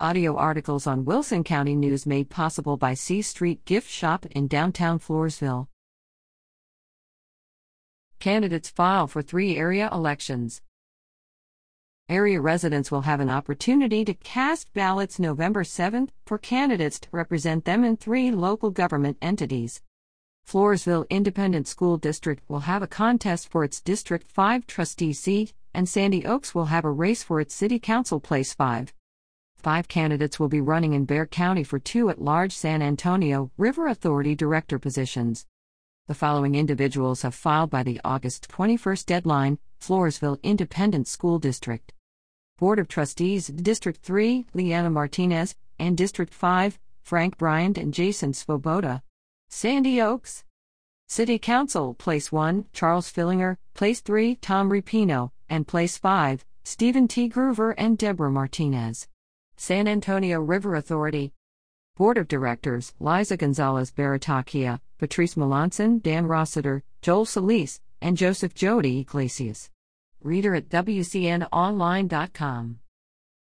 Audio articles on Wilson County News made possible by C Street Gift Shop in downtown Floresville. Candidates file for three area elections. Area residents will have an opportunity to cast ballots November 7th for candidates to represent them in three local government entities. Floresville Independent School District will have a contest for its District 5 trustee seat, and Sandy Oaks will have a race for its City Council Place 5. Five candidates will be running in Bexar County for two at large San Antonio River Authority director positions. The following individuals have filed by the August 21st deadline Floresville Independent School District. Board of Trustees, District 3, Liana Martinez, and District 5, Frank Bryand and Jason Svoboda. Sandy Oaks. City Council, Place 1, Charles Fillinger, Place 3, Tom Ripino, and Place 5, Stephen T. Groover and Deborah Martinez. San Antonio River Authority. Board of Directors Liza Gonzalez Baratakia, Patrice Melanson, Dan Rossiter, Joel Solis, and Joseph Jody Iglesias. Reader at WCNOnline.com.